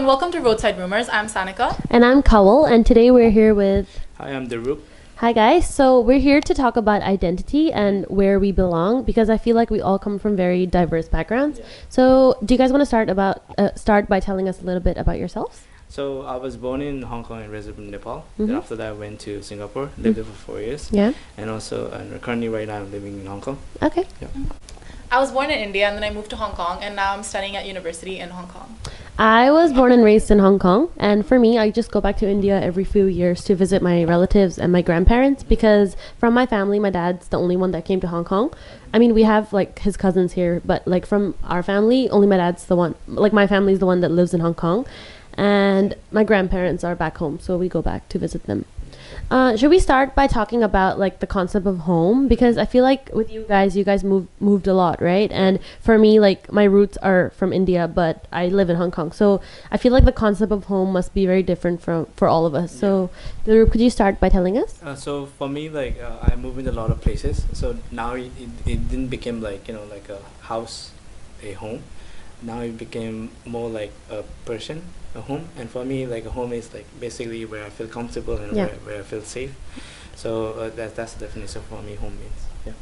everyone, welcome to Roadside Rumors. I'm Sanika. And I'm Kawal, and today we're here with. Hi, I'm Dhruv. Hi, guys. So, we're here to talk about identity and where we belong because I feel like we all come from very diverse backgrounds. So, do you guys want to start about uh, start by telling us a little bit about yourselves? So I was born in Hong Kong and raised in Nepal. Mhm. Then after that, I went to Singapore, lived there for four years, Yeah. and also and currently right now I'm living in Hong Kong. Okay. I was born in India and then I moved to Hong Kong and now I'm studying at university in Hong Kong. I was born and raised in Hong Kong, and for me, I just go back to India every few years to visit my relatives and my grandparents because from my family, my dad's the only one that came to Hong Kong. I mean, we have like his cousins here, but like from our family, only my dad's the one. Like my family's the one that lives in Hong Kong, and my grandparents are back home, so we go back to visit them. Uh, should we start by talking about like the concept of home? Because I feel like with you guys, you guys moved moved a lot, right? And for me, like my roots are from India, but I live in Hong Kong, so I feel like the concept of home must be very different from for all of us. So, Dhruv, could you start by telling us? Uh, so for me, like uh, I moved in a lot of places. So now it, it, it didn't become like you know like a house, a home. Now it became more like a person, a home. And for me, like a home is like basically where I feel comfortable and Yeah. where, where I feel safe. So uh, that that's the definition for me. Home means yeah.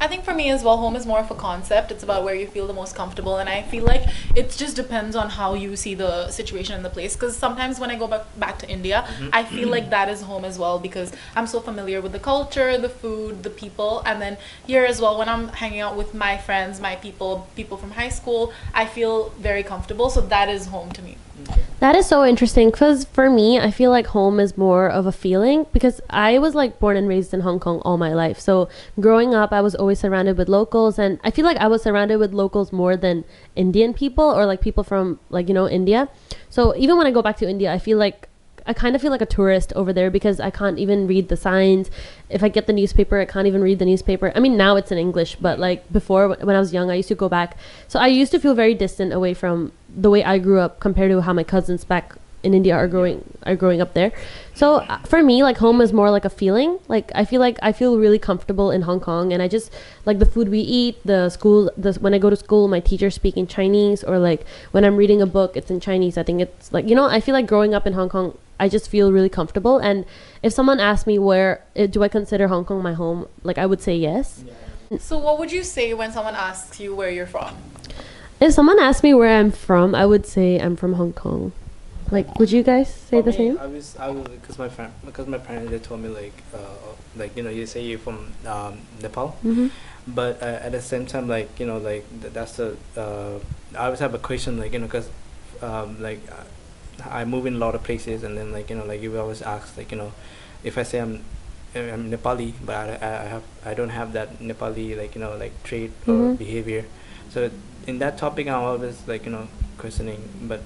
I think for me as well, home is more of a concept. It's about where you feel the most comfortable, and I feel like it just depends on how you see the situation in the place. Because sometimes when I go back back to India, I feel like that is home as well because I'm so familiar with the culture, the food, the people, and then here as well when I'm hanging out with my friends, my people, people from high school, I feel very comfortable. So that is home to me. That is so interesting because for me, I feel like home is more of a feeling because I was like born and raised in Hong Kong all my life. So growing up, I was always surrounded with locals, and I feel like I was surrounded with locals more than Indian people or like people from like, you know, India. So even when I go back to India, I feel like I kind of feel like a tourist over there because I can't even read the signs. If I get the newspaper, I can't even read the newspaper. I mean, now it's in English, but like before, when I was young, I used to go back. So I used to feel very distant away from the way I grew up compared to how my cousins back in India are growing are growing up there. So uh, for me, like home is more like a feeling. Like I feel like I feel really comfortable in Hong Kong, and I just like the food we eat, the school. The when I go to school, my teachers speak in Chinese, or like when I'm reading a book, it's in Chinese. I think it's like you know, I feel like growing up in Hong Kong, I just feel really comfortable. And if someone asked me where uh, do I consider Hong Kong my home, like I would say yes. So what would you say when someone asks you where you're from? If someone asked me where I'm from, I would say I'm from Hong Kong. Like, would you guys say For the me, same? I was I was because my friend because my parents they told me like uh, like you know you say you're from um, Nepal. Mm-hmm. but uh, at the same time like you know like th- that's the uh, i always have a question like you know because um, like uh, i move in a lot of places and then like you know like you always ask like you know if i say i'm i'm nepali but i, I have i don't have that nepali like you know like trait or Mhm. behavior so in that topic i'm always like you know questioning but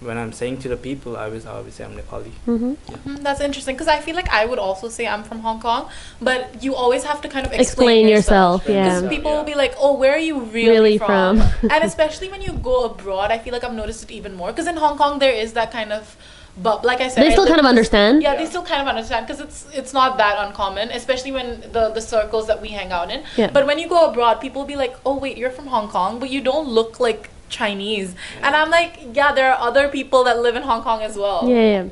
when i'm saying to the people i always I always say i'm nepali Mm-hmm. Hmm, That's interesting because I feel like I would also say I'm from Hong Kong, but you always have to kind of Explain explain, yourself, Explain yeah. Because people Yeah. will be like, "Oh, where are you really, Really from?" from. and especially when you go abroad, I feel like I've noticed it even more because in Hong Kong there is that kind of, but like I said, They still lived kind of understand. Yeah, they still kind of understand because it's it's not that uncommon, especially when the the circles that we hang out in. Yeah. But when you go abroad, people will be like, "Oh, wait, you're from Hong Kong, but you don't look like Chinese." And I'm like, "Yeah, there are other people that live in Hong Kong as well." Yeah, yeah.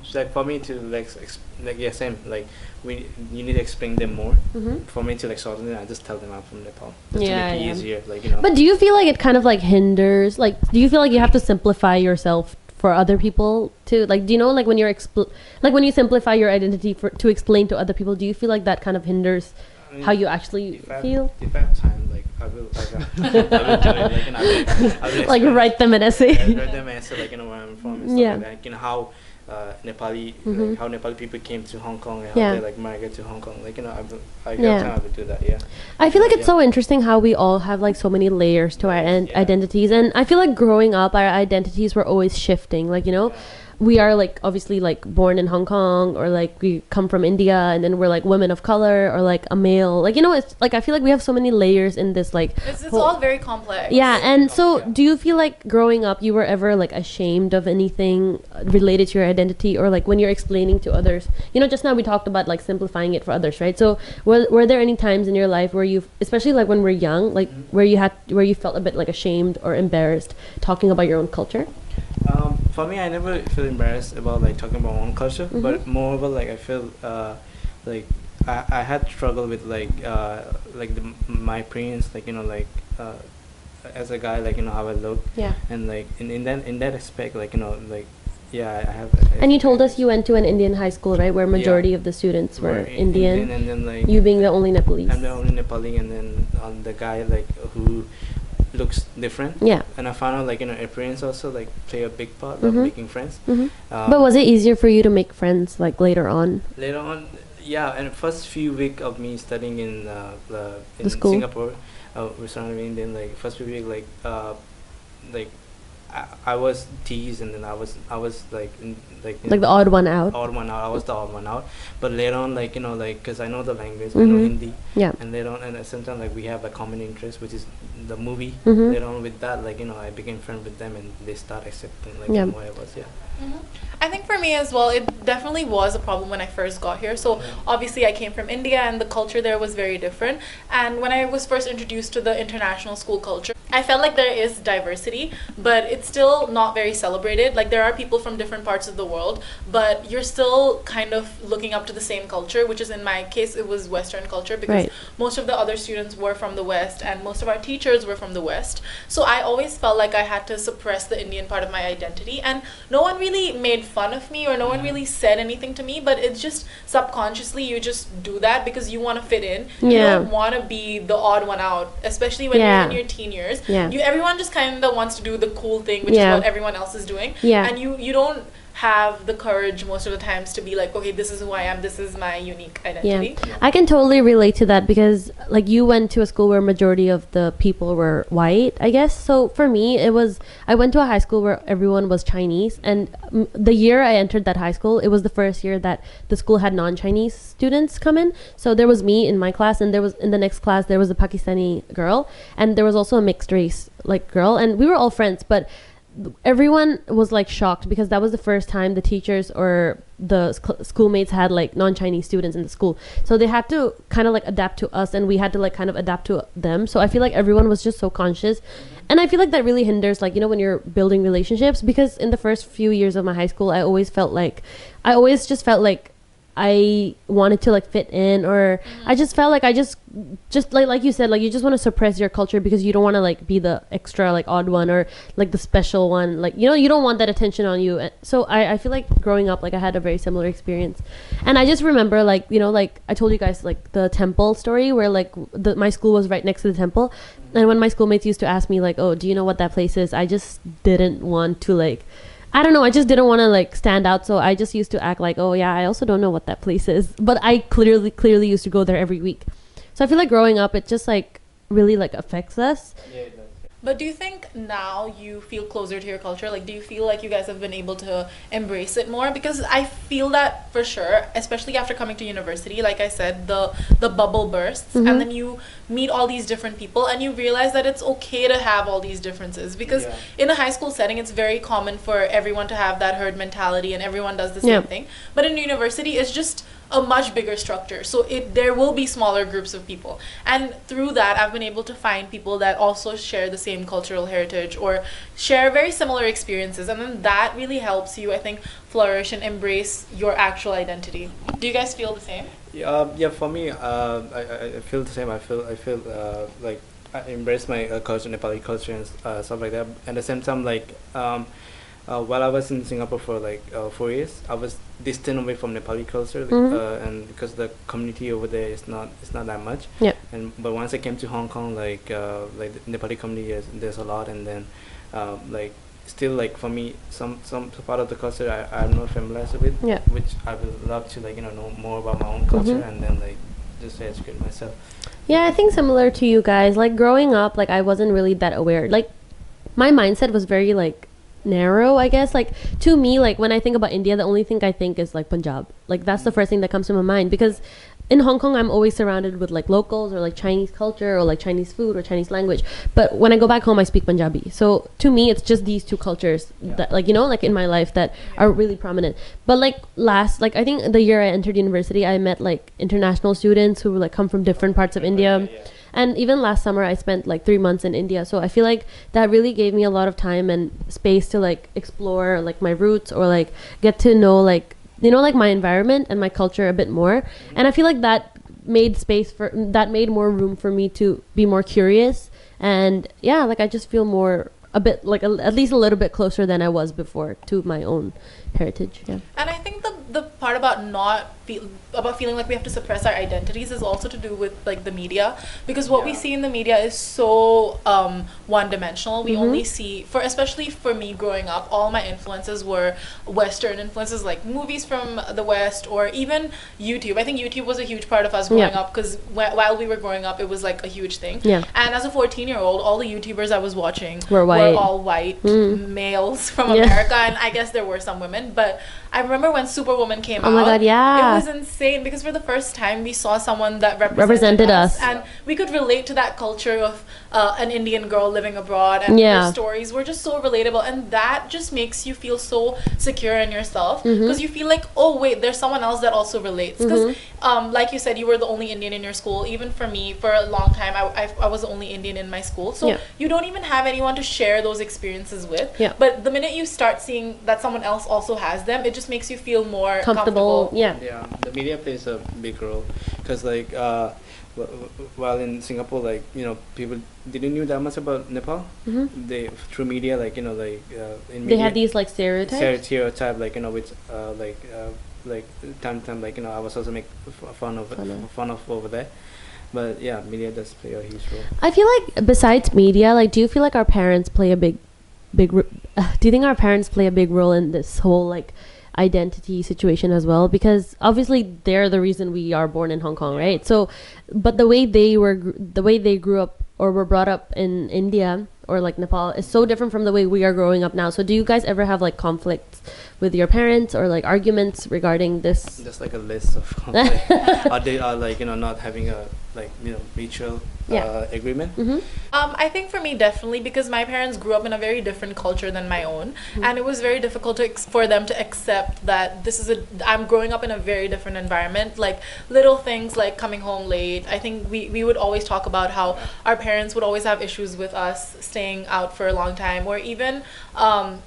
It's like for me to like ex- like yeah same like we you need to explain them more Mm-hmm. for me to like sort it i just tell them i'm from nepal just Yeah, to make it yeah. easier like you know But do you feel like it kind of like hinders? Like, do you feel like you have to simplify yourself for other people too? Like, do you know like when you're expl- like when you simplify your identity for to explain to other people? Do you feel like that kind of hinders I mean, how you actually if I, feel? if i have time like i will like, i will do it like and i will, I will Like write them an essay. yeah, write them answer like you know where i'm from and stuff Yeah. like that. Like, you know how uh, Nepali, Mhm. like how Nepali people came to Hong Kong and how they like migrated to Hong Kong. Like you know, I will, I Yeah. yeah. time I do that. Yeah. I feel like it's Yeah. so interesting how we all have like so many layers to our yeah. identities, and I feel like growing up, our identities were always shifting. Like you know, we are like obviously like born in Hong Kong, or like we come from India, and then we're like women of color, or like a male. Like you know, it's like I feel like we have so many layers in this like It's, it's whole- all very complex. yeah, and so Yeah. do you feel like growing up you were ever like ashamed of anything uh, related to your identity or like when you're explaining to others? You know, just now we talked about like simplifying it for others, right? So were, were there any times in your life where you especially like when we're young, like where you had where you felt a bit like ashamed or embarrassed talking about your own culture? Um, for me, I never feel embarrassed about like talking about my own culture, Mhm. but moreover, like I feel uh, like I, I had struggle with like uh, like the, my appearance, like you know, like uh, as a guy, like you know how I look, Yeah. and like in, in that in that aspect, like you know, like yeah, I have. And you told us you went to an Indian high school, right? Where Yeah. majority of the students were i- Indian. and then like You being the only Nepalese. I'm the only Nepali, and then um, the guy like who looks different. Yeah. And I found out like you know appearance also like play a big part Mhm. of making friends. hmm Um, but was it easier for you to make friends like later on? later on yeah and first few week of me studying in uh, the in The singapore uh, we started indian like first few week like uh like I, I was teased and then i was i was like in, like Like the odd one out. odd one out i was the odd one out but later on like you know like because i know the language i know hindi Yeah. and later on and at the same time like we have a common interest which is the movie Mhm. later on with that like you know i became friends with them and they start accepting like Yeah. who i was yeah Mm-hmm. I think for me as well, it definitely was a problem when I first got here. So obviously, I came from India, and the culture there was very different. And when I was first introduced to the international school culture, I felt like there is diversity, but it's still not very celebrated. Like there are people from different parts of the world, but you're still kind of looking up to the same culture, which is in my case, it was Western culture because Right. most of the other students were from the West, and most of our teachers were from the West. So I always felt like I had to suppress the Indian part of my identity, and no one really made fun of me or no one really said anything to me. But it's just subconsciously you just do that because you want to fit in. You Yeah. don't want to be the odd one out, especially when Yeah. you're in your teen years. Yeah. You everyone just kind of wants to do the cool thing, which Yeah. is what everyone else is doing. Yeah. And you you don't have the courage most of the times to be like, okay, this is who I am. This is my unique identity. Yeah. I can totally relate to that because like you went to a school where majority of the people were white, I guess. So for me, it was I went to a high school where everyone was Chinese and mm, the year I entered that high school, it was the first year that the school had non-Chinese students come in. So there was me in my class and there was in the next class there was a Pakistani girl and there was also a mixed race like girl and we were all friends, but everyone was like shocked because that was the first time the teachers or the sc- schoolmates had like non-chinese students in the school. So they had to kind of like adapt to us and we had to like kind of adapt to them. So i feel like everyone was just so conscious. And i feel like that really hinders like you know when you're building relationships because in the first few years of my high school i always felt like i always just felt like I wanted to like fit in or mm-hmm. I just felt like I just just like like you said like you just want to suppress your culture because you don't want to like be the extra like odd one or like the special one like you know you don't want that attention on you. And so I, I feel like growing up like I had a very similar experience. And I just remember like you know like I told you guys like the temple story where like the, my school was right next to the temple. And when my schoolmates used to ask me like oh do you know what that place is? I just didn't want to like I don't know. I just didn't want to like stand out, so I just used to act like, oh yeah, I also don't know what that place is. But I clearly, clearly used to go there every week. So I feel like growing up, it just like really like affects us. But do you think now you feel closer to your culture? Like, do you feel like you guys have been able to embrace it more? Because I feel that for sure, especially after coming to university. Like I said, the the bubble bursts, Mhm. and then you meet all these different people, and you realize that it's okay to have all these differences. Because Yeah. in a high school setting, it's very common for everyone to have that herd mentality, and everyone does the same Yeah. thing. But in university, it's just a much bigger structure so it there will be smaller groups of people and through that i've been able to find people that also share the same cultural heritage or share very similar experiences and then that really helps you i think flourish and embrace your actual identity do you guys feel the same Yeah, um, yeah. For me, uh, I, I feel the same. I feel I feel uh, like I embrace my uh, culture, Nepali culture, and uh, stuff like that. At the same time, like um, uh, while I was in Singapore for like uh, four years, I was distant away from Nepali culture, like, Mhm. uh, and because the community over there is not it's not that much. Yep. And but once I came to Hong Kong, like uh, like the Nepali community, is, there's a lot, and then um, like still like for me some some part of the culture I, I'm not familiar with Yeah. which I would love to like you know know more about my own culture Mhm. and then like just educate myself. Yeah, I think similar to you guys. Like growing up, like I wasn't really that aware. Like my mindset was very like narrow, I guess. Like to me, like when I think about India, the only thing I think is like Punjab. Like that's the first thing that comes to my mind because in Hong Kong, I'm always surrounded with like locals or like Chinese culture or like Chinese food or Chinese language. But when I go back home, I speak Punjabi. So to me, it's just these two cultures Yeah. that, like you know, like in my life that are really prominent. But like last, like I think the year I entered university, I met like international students who like come from different parts of India And even last summer, I spent like three months in India. So I feel like that really gave me a lot of time and space to like explore like my roots or like get to know like you know like my environment and my culture a bit more. And I feel like that made space for that made more room for me to be more curious and yeah like i just feel more a bit like a, at least a little bit closer than i was before to my own heritage yeah And I think the the part about not feel about feeling like we have to suppress our identities is also to do with like the media because what we see in the media is so um, one dimensional. We Mhm. only see for especially for me growing up, all my influences were Western influences like movies from the West or even YouTube. I think YouTube was a huge part of us growing Yeah. up because wh- while we were growing up, it was like a huge thing. Yeah. And as a 14 year old, all the YouTubers I was watching Were white. all white Mm. males from Yeah. America, and I guess there were some women, but I remember when Superwoman came Oh out. Oh my God, yeah. It was insane because for the first time we saw someone that represented, Represented us, us. and we could relate to that culture of uh, an Indian girl living abroad, and Yeah. her stories were just so relatable, and that just makes you feel so secure in yourself because you feel like, oh wait, there's someone else that also relates. Because, Mhm. um, like you said, you were the only Indian in your school. Even for me, for a long time, I, I, I was the only Indian in my school, so Yeah. you don't even have anyone to share those experiences with. Yeah. But the minute you start seeing that someone else also has them, it just makes you feel more comfortable, comfortable. yeah yeah the media plays a big role because like uh wh- wh- while in singapore like you know people didn't knew that much about nepal. Hmm they through media like you know like uh, in they had these like stereotypes? Stereotype like you know which uh, like uh, like time to time like you know i was also make f- fun of Fun of. fun of over there. But yeah media does play a huge role. I feel like besides media, like, do you feel like our parents play a big, big? ro- do you think our parents play a big role in this whole like identity situation as well? Because obviously they're the reason we are born in Hong Kong, right? So, but the way they were, the way they grew up or were brought up in India or like Nepal is so different from the way we are growing up now. So, do you guys ever have like conflicts with your parents or like arguments regarding this? just like a list of like, are they are like you know not having a like you know mutual Yeah. uh, agreement Mm-hmm. Um, I think for me, definitely because my parents grew up in a very different culture than my own, and it was very difficult to ex- for them to accept that this is a. I'm growing up in a very different environment. Like little things like coming home late. I think we we would always talk about how our parents would always have issues with us staying out for a long time, or even um,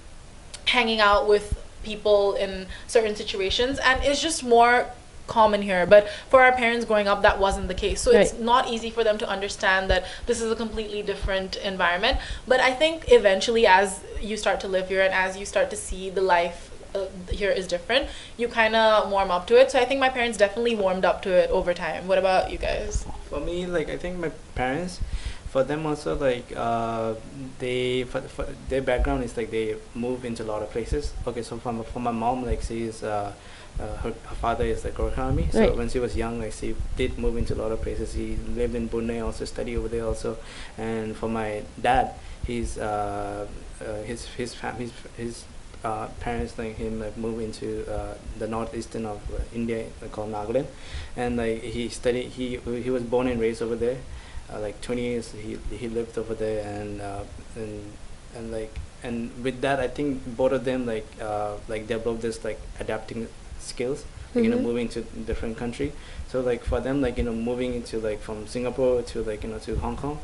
hanging out with people in certain situations, and it's just more common here but for our parents growing up that wasn't the case. So it's not easy for them to understand that this is a completely different environment. But i think eventually as you start to live here and as you start to see the life uh, here is different you kind of warm up to it. So i think my parents definitely warmed up to it over time. What about you guys? For me like i think my parents for them also like uh, they for, for their background is like they move into a lot of places. Okay so for, my- for my mom like she's uh, uh, her, her father is like Gurkha army so Right. when she was young like she did move into a lot of places. He lived in Brunei also studied over there also. And for my dad he's uh, uh, his his fam- his, his uh, parents like him like move into uh, the northeastern of uh, India called Nagaland. And like he studied he he was born and raised over there uh, like 20 years he he lived over there and uh, and and like and with that I think both of them like uh, like developed this like adapting skills like, you know Mhm. moving to different country so like for them like you know moving into like from Singapore to like you know to Hong Kong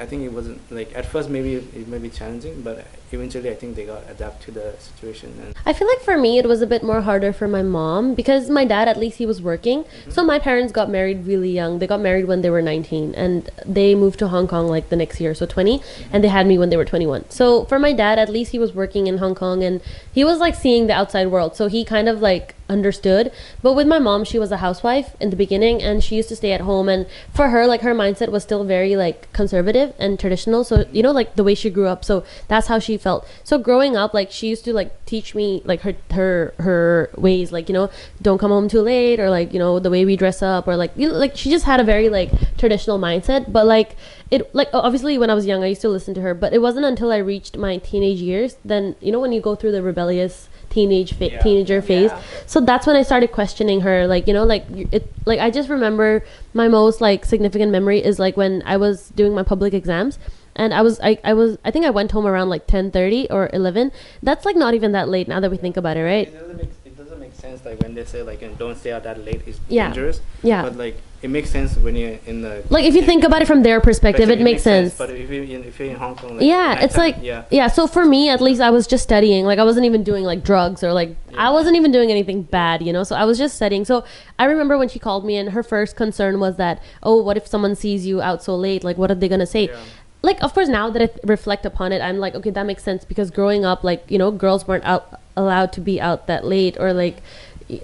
I think it wasn't like at first maybe it may be challenging but eventually I think they got adapt to the situation and I feel like for me it was a bit more harder for my mom because my dad at least he was working. Mm-hmm. So my parents got married really young. They got married when they were 19 and they moved to Hong Kong like the next year, so 20, mm-hmm. and they had me when they were 21. So for my dad at least he was working in Hong Kong and he was like seeing the outside world. So he kind of like understood. But with my mom, she was a housewife in the beginning and she used to stay at home and for her like her mindset was still very like conservative and traditional. So you know like the way she grew up. So that's how she felt. So growing up like she used to like teach me like her her her ways like you know don't come home too late or like you know the way we dress up or like you know, like she just had a very like traditional mindset but like it like obviously when I was young I used to listen to her but it wasn't until I reached my teenage years then you know when you go through the rebellious teenage fa- Yeah. teenager phase Yeah. so that's when I started questioning her like you know like it like I just remember my most like significant memory is like when I was doing my public exams and I was I, I was I think I went home around like 10:30 or 11 that's like not even that late now that we think about it right It doesn't make it doesn't make sense like when they say like you know, don't stay out that late is Yeah. dangerous. Yeah. But like it makes sense when you're in the like if you think about it from their perspective, it makes sense. But if you're in, if you're in Hong Kong, like, yeah, it's nighttime, like yeah, yeah. So for me, at least, I was just studying. Like I wasn't even doing like drugs or like Yeah. I wasn't even doing anything bad, you know. So I was just studying. So I remember when she called me, and her first concern was that, oh, what if someone sees you out so late? Like, what are they gonna say? Yeah. Like, of course, now that I reflect upon it, I'm like, okay, that makes sense because growing up, like, you know, girls weren't out allowed to be out that late or like.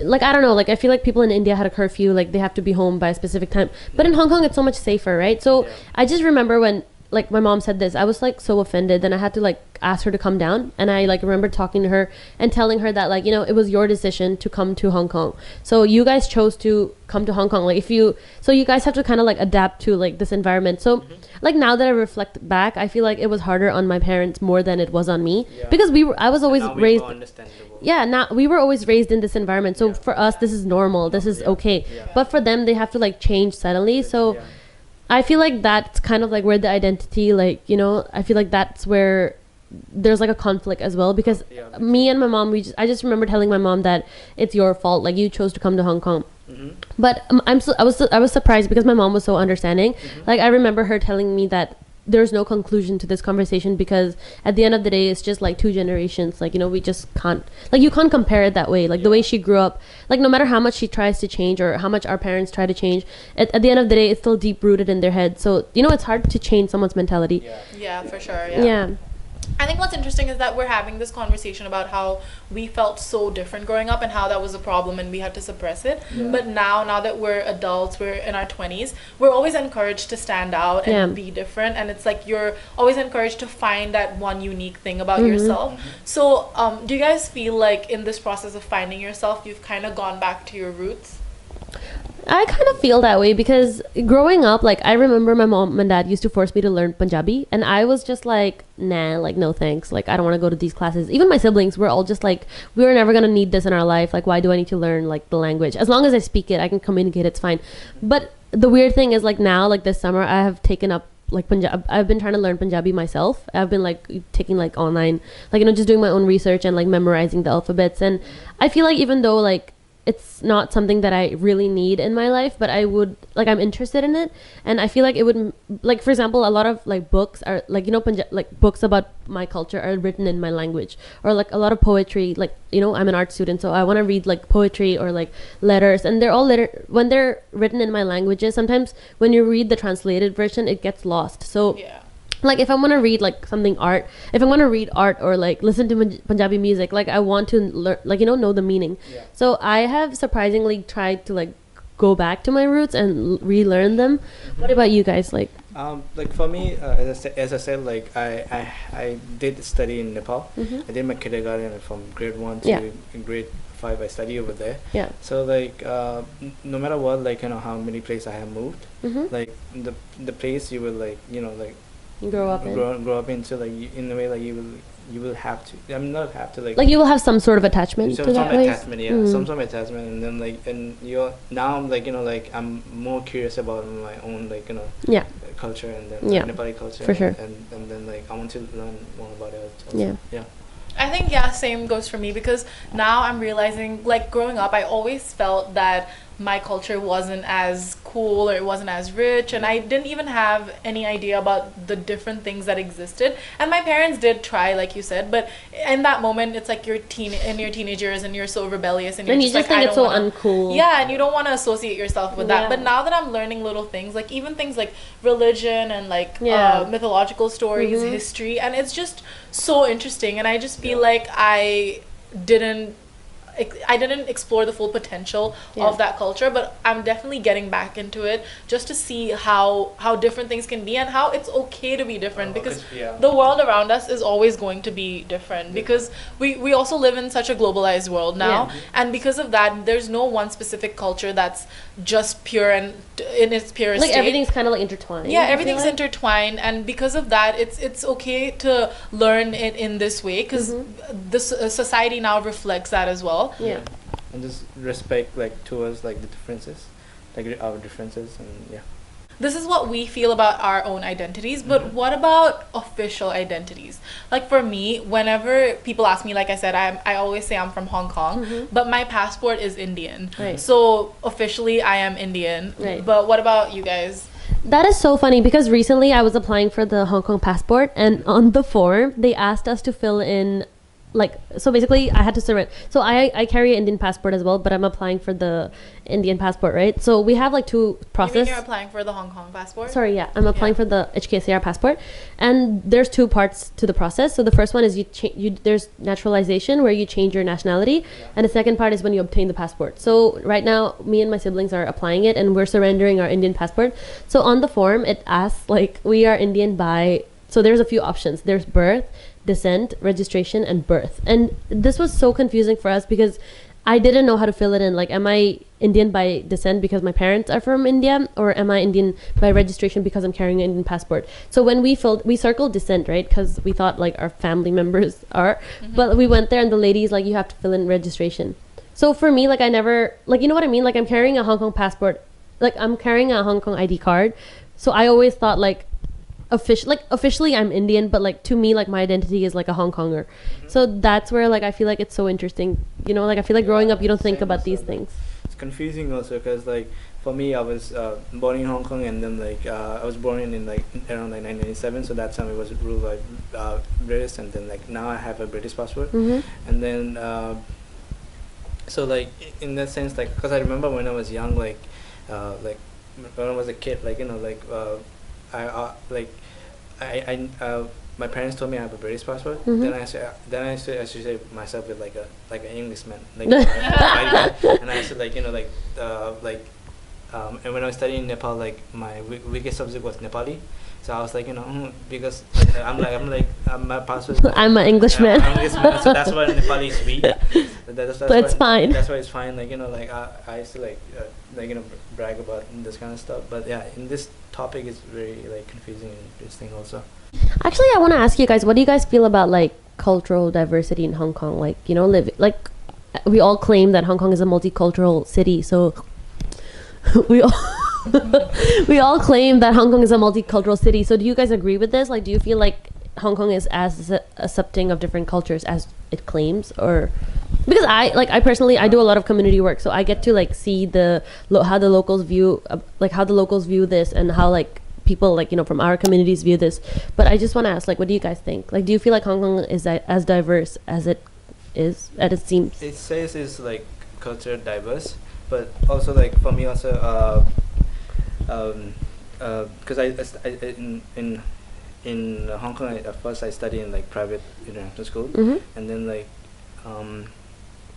Like I don't know, like I feel like people in India had a curfew, like they have to be home by a specific time. But in Hong Kong, it's so much safer, right? So Yeah. I just remember when like my mom said this, I was like so offended. Then I had to like ask her to come down, and I like remember talking to her and telling her that like you know it was your decision to come to Hong Kong. So you guys chose to come to Hong Kong. Like if you, so you guys have to kind of like adapt to like this environment. So mm-hmm. Like now that I reflect back, I feel like it was harder on my parents more than it was on me. Yeah. because we were. I was always raised yeah now we were always raised in this environment. So Yeah. for us this is normal. This is okay. But for them they have to like change suddenly. So i feel like that's kind of like where the identity like you know i feel like that's where there's like a conflict as well. Because me and my mom we just i just remember telling my mom that it's your fault. Like you chose to come to hong kong Mhm. but um, I'm so, I was I was surprised because my mom was so understanding. Mm-hmm. Like I remember her telling me that there's no conclusion to this conversation because at the end of the day it's just like two generations. Like you know we just can't like you can't compare it that way. Like the way she grew up, like no matter how much she tries to change or how much our parents try to change, at, at the end of the day it's still deep rooted in their head. So you know it's hard to change someone's mentality. Yeah. Yeah, for sure. Yeah. Yeah. I think what's interesting is that we're having this conversation about how we felt so different growing up and how that was a problem and we had to suppress it. Yeah. But now, now that we're adults, we're in our 20s, we're always encouraged to stand out and Yeah. be different. And it's like you're always encouraged to find that one unique thing about Mhm. yourself. So, um, do you guys feel like in this process of finding yourself, you've kind of gone back to your roots? I kind of feel that way because growing up, like I remember my mom and dad used to force me to learn Punjabi, and I was just like, nah, like no thanks, like I don't want to go to these classes. Even my siblings were all just like, we were never gonna need this in our life. Like, why do I need to learn like the language? As long as I speak it, I can communicate. It's fine. But the weird thing is, like now, like this summer, I have taken up like Punjab. I've been trying to learn Punjabi myself. I've been like taking like online, like you know, just doing my own research and like memorizing the alphabets. And I feel like even though like it's not something that I really need in my life, but I would like I'm interested in it, and I feel like it would like for example, a lot of like books are like you know Punja- like books about my culture are written in my language, or like a lot of poetry. Like you know I'm an art student, so I want to read like poetry or like letters, and they're all letter when they're written in my languages. Sometimes when you read the translated version, it gets lost. So Yeah. Like if I want to read like something art, if I want to read art or like listen to Punjabi music, like I want to learn, like you know, know the meaning. Yeah. So I have surprisingly tried to like go back to my roots and relearn them. What about you guys? Like, Um, like for me, uh, as, I said, as I said, like I, I, I did study in Nepal. Mhm. I did my kindergarten from grade one to Yeah. grade five. I study over there. yeah, So like, uh, no matter what, like you know how many places I have moved, hmm like the the place you will like you know like grow up in. grow, grow up into like you, in a way like you will you will have to. I'm not have to like. Like you will have some sort of attachment some, to some that place. attachment, yeah, Mm. some sort of attachment, and then like, and you're now I'm like you know like I'm more curious about my own like you know Yeah, culture and then Yeah, Nepali culture, for sure. and, and then like I want to learn more about it. Also. Yeah. yeah, I think yeah, same goes for me because now I'm realizing like growing up I always felt that my culture wasn't as cool or it wasn't as rich and I didn't even have any idea about the different things that existed. And my parents did try like you said, but in that moment it's like you're teen in your teenage years and you're so rebellious and you're and you just, just like, think it's so wanna- uncool. yeah, and you don't want to associate yourself with that. Yeah. But now that I'm learning little things, like even things like religion and like Yeah. uh, mythological stories, Mhm. history, and it's just so interesting. And I just feel like I didn't. Ex- I didn't explore the full potential Yeah. of that culture, but I'm definitely getting back into it just to see how how different things can be and how it's okay to be different Oh, because 'cause- yeah. the world around us is always going to be different because we we also live in such a globalized world now Yeah. and because of that there's no one specific culture that's just pure and in its purest like state. everything's kind of like intertwined. Yeah everything's like. intertwined and because of that it's it's okay to learn it in this way because Mm-hmm. this uh, society now reflects that as well Yeah. and just respect like towards like the differences, like our differences, and yeah. this is what we feel about our own identities, but Mm-hmm. what about official identities? Like for me, whenever people ask me, like I said, I I always say I'm from Hong Kong, but my passport is Indian. Mm-hmm. Right. So officially, I am Indian. Right. But what about you guys? That is so funny because recently I was applying for the Hong Kong passport and on the form they asked us to fill in like so basically I had to surrender. So I I carry an Indian passport as well, but I'm applying for the Indian passport, right? So we have like two You mean process. you're applying for the Hong Kong passport? Sorry, yeah, I'm applying Yeah. for the HKSAR passport, and there's two parts to the process. So the first one is you cha- you there's naturalization where you change your nationality, and the second part is when you obtain the passport. So right now, me and my siblings are applying it, and we're surrendering our Indian passport. So on the form, it asks like we are Indian by. So there's a few options. There's birth, descent, registration, and birth. And this was so confusing for us because I didn't know how to fill it in. Like, am I Indian by descent because my parents are from India, or am I Indian by registration because I'm carrying an Indian passport? So when we filled, we circled descent, right? Because we thought like our family members are, mm-hmm. but we went there and the lady's like, you have to fill in registration. So for me, like, I never, like, you know what I mean? Like, I'm carrying a Hong Kong passport, like, I'm carrying a Hong Kong ID card. So I always thought like, official like officially I'm Indian, but like to me like my identity is like a Hong Konger. So that's where like I feel like it's so interesting. You know, like I feel like growing up you don't think about these things. It's confusing also because like for me, I was uh, born in Hong Kong and then like uh, I was born in, in like around like 1997. So that time it was ruled by uh, British, and then like now I have a British passport, Mhm. and then uh, so like in that sense, like because I remember when I was young, like uh, like when I was a kid, like you know, like uh, I uh, like I I. Uh, my parents told me I have a British passport. Mhm. Then I said, then I said, I should say myself with like a like an Englishman, like and I said like you know like uh, like um, and when I was studying in Nepal, like my wi- weakest subject was Nepali. So I was like, you know, mm, because uh, I'm like, I'm like, um, my passport. I'm an Englishman. I'm Englishman, so that's why Nepali is weak. That- that's, that's But it's why, fine. That's why it's fine. Like you know, like I, I used to like, uh, like you know, brag about this kind of stuff. But yeah, in this topic, it's very like confusing and interesting also. Actually, I want to ask you guys, what do you guys feel about like cultural diversity in Hong Kong? Like, you know, live like we all claim that Hong Kong is a multicultural city, so we all we all claim that Hong Kong is a multicultural city. So, do you guys agree with this? Like, do you feel like Hong Kong is as accepting of different cultures as it claims, or because I like I personally I do a lot of community work, so I get to like see the lo- how the locals view uh, like how the locals view this and how like people like you know from our communities view this. But I just want to ask, like, what do you guys think? Like, do you feel like Hong Kong is as diverse as it is, as it seems? it says it's like culture diverse, but also like for me also uh, um, because I, I, I in in in Hong Kong I, at first I studied in like private international school, Mm-hmm. and then like um,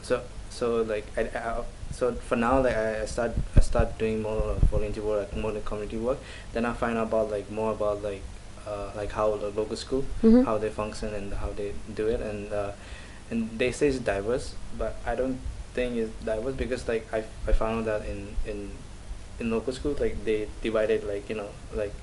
so so like I, I so for now like I I start I start doing more of volunteer work like more like community work. Then I find out about like more about like uh, like how the local school Mhm. how they function and how they do it and uh, and they say it's diverse but I don't think it's diverse because like I, I found out that in in in local schools like they divided like you know like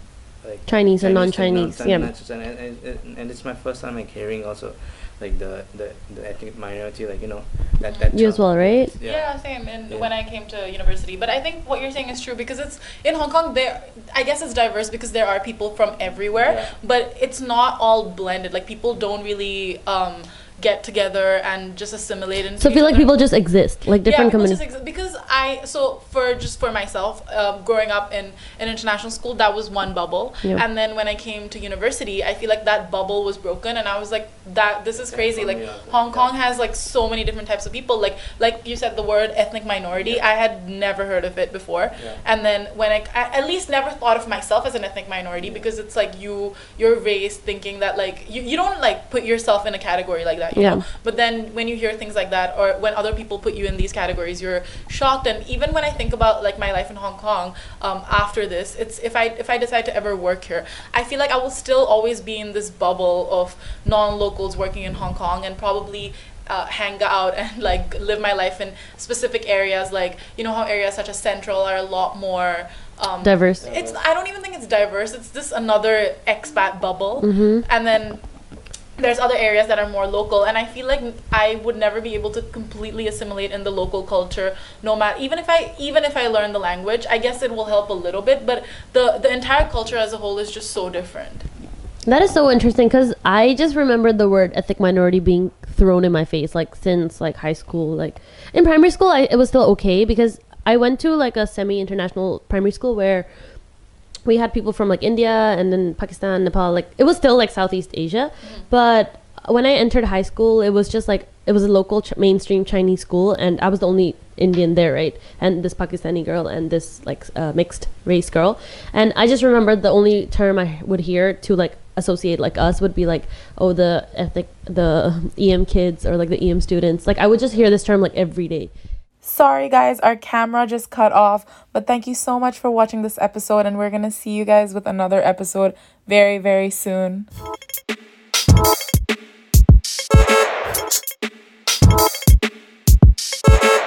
like Chinese and non-Chinese, non- yeah. non-Chinese, and, and, and, and it's my first time like hearing also like the, the, the ethnic minority like you know that that You as well, right? Yeah, same. And Yeah. when I came to university, but I think what you're saying is true because it's in Hong Kong. There, I guess it's diverse because there are people from everywhere, Yeah. but it's not all blended. Like people don't really um, get together and just assimilate into. So I feel like people just exist, like different yeah, communities. just because I so for just for myself, um, growing up in an international school, that was one bubble, Yeah. and then when I came to university, I feel like that bubble was broken, and I was like, that this is crazy. Like me also, Hong yeah. Kong has like so many different types of people. Like like you said the word ethnic minority, Yeah. I had never heard of it before, Yeah. and then when I, I at least never thought of myself as an ethnic minority because it's like you you're raised thinking that like you, you don't like put yourself in a category like that. You Yeah. Know? But then when you hear things like that, or when other people put you in these categories, you're shocked. And even when I think about like my life in Hong Kong um, after this, it's if I if I decide to ever work here, I feel like I will still always be in this bubble of non-locals working in Hong Kong and probably. Uh, hang out and like live my life in specific areas like you know how areas such as central are a lot more um, Diverse. it's i don't even think it's diverse it's just another expat bubble Mhm. and then there's other areas that are more local and i feel like i would never be able to completely assimilate in the local culture no matter even if i even if i learn the language i guess it will help a little bit but the the entire culture as a whole is just so different That is so interesting because I just remembered the word ethnic minority being thrown in my face like since like high school. Like in primary school, I, it was still okay because I went to like a semi-international primary school where we had people from like India and then Pakistan, Nepal. Like it was still like Southeast Asia, but when I entered high school, it was just like it was a local ch- mainstream Chinese school, and I was the only Indian there, right? And this Pakistani girl and this like uh, mixed race girl, and I just remembered the only term I would hear to like associate like us would be like oh the ethnic the EM kids or like the EM students. Like I would just hear this term like every day. Sorry, guys, our camera just cut off, but thank you so much for watching this episode, and we're gonna see you guys with another episode very, very soon. you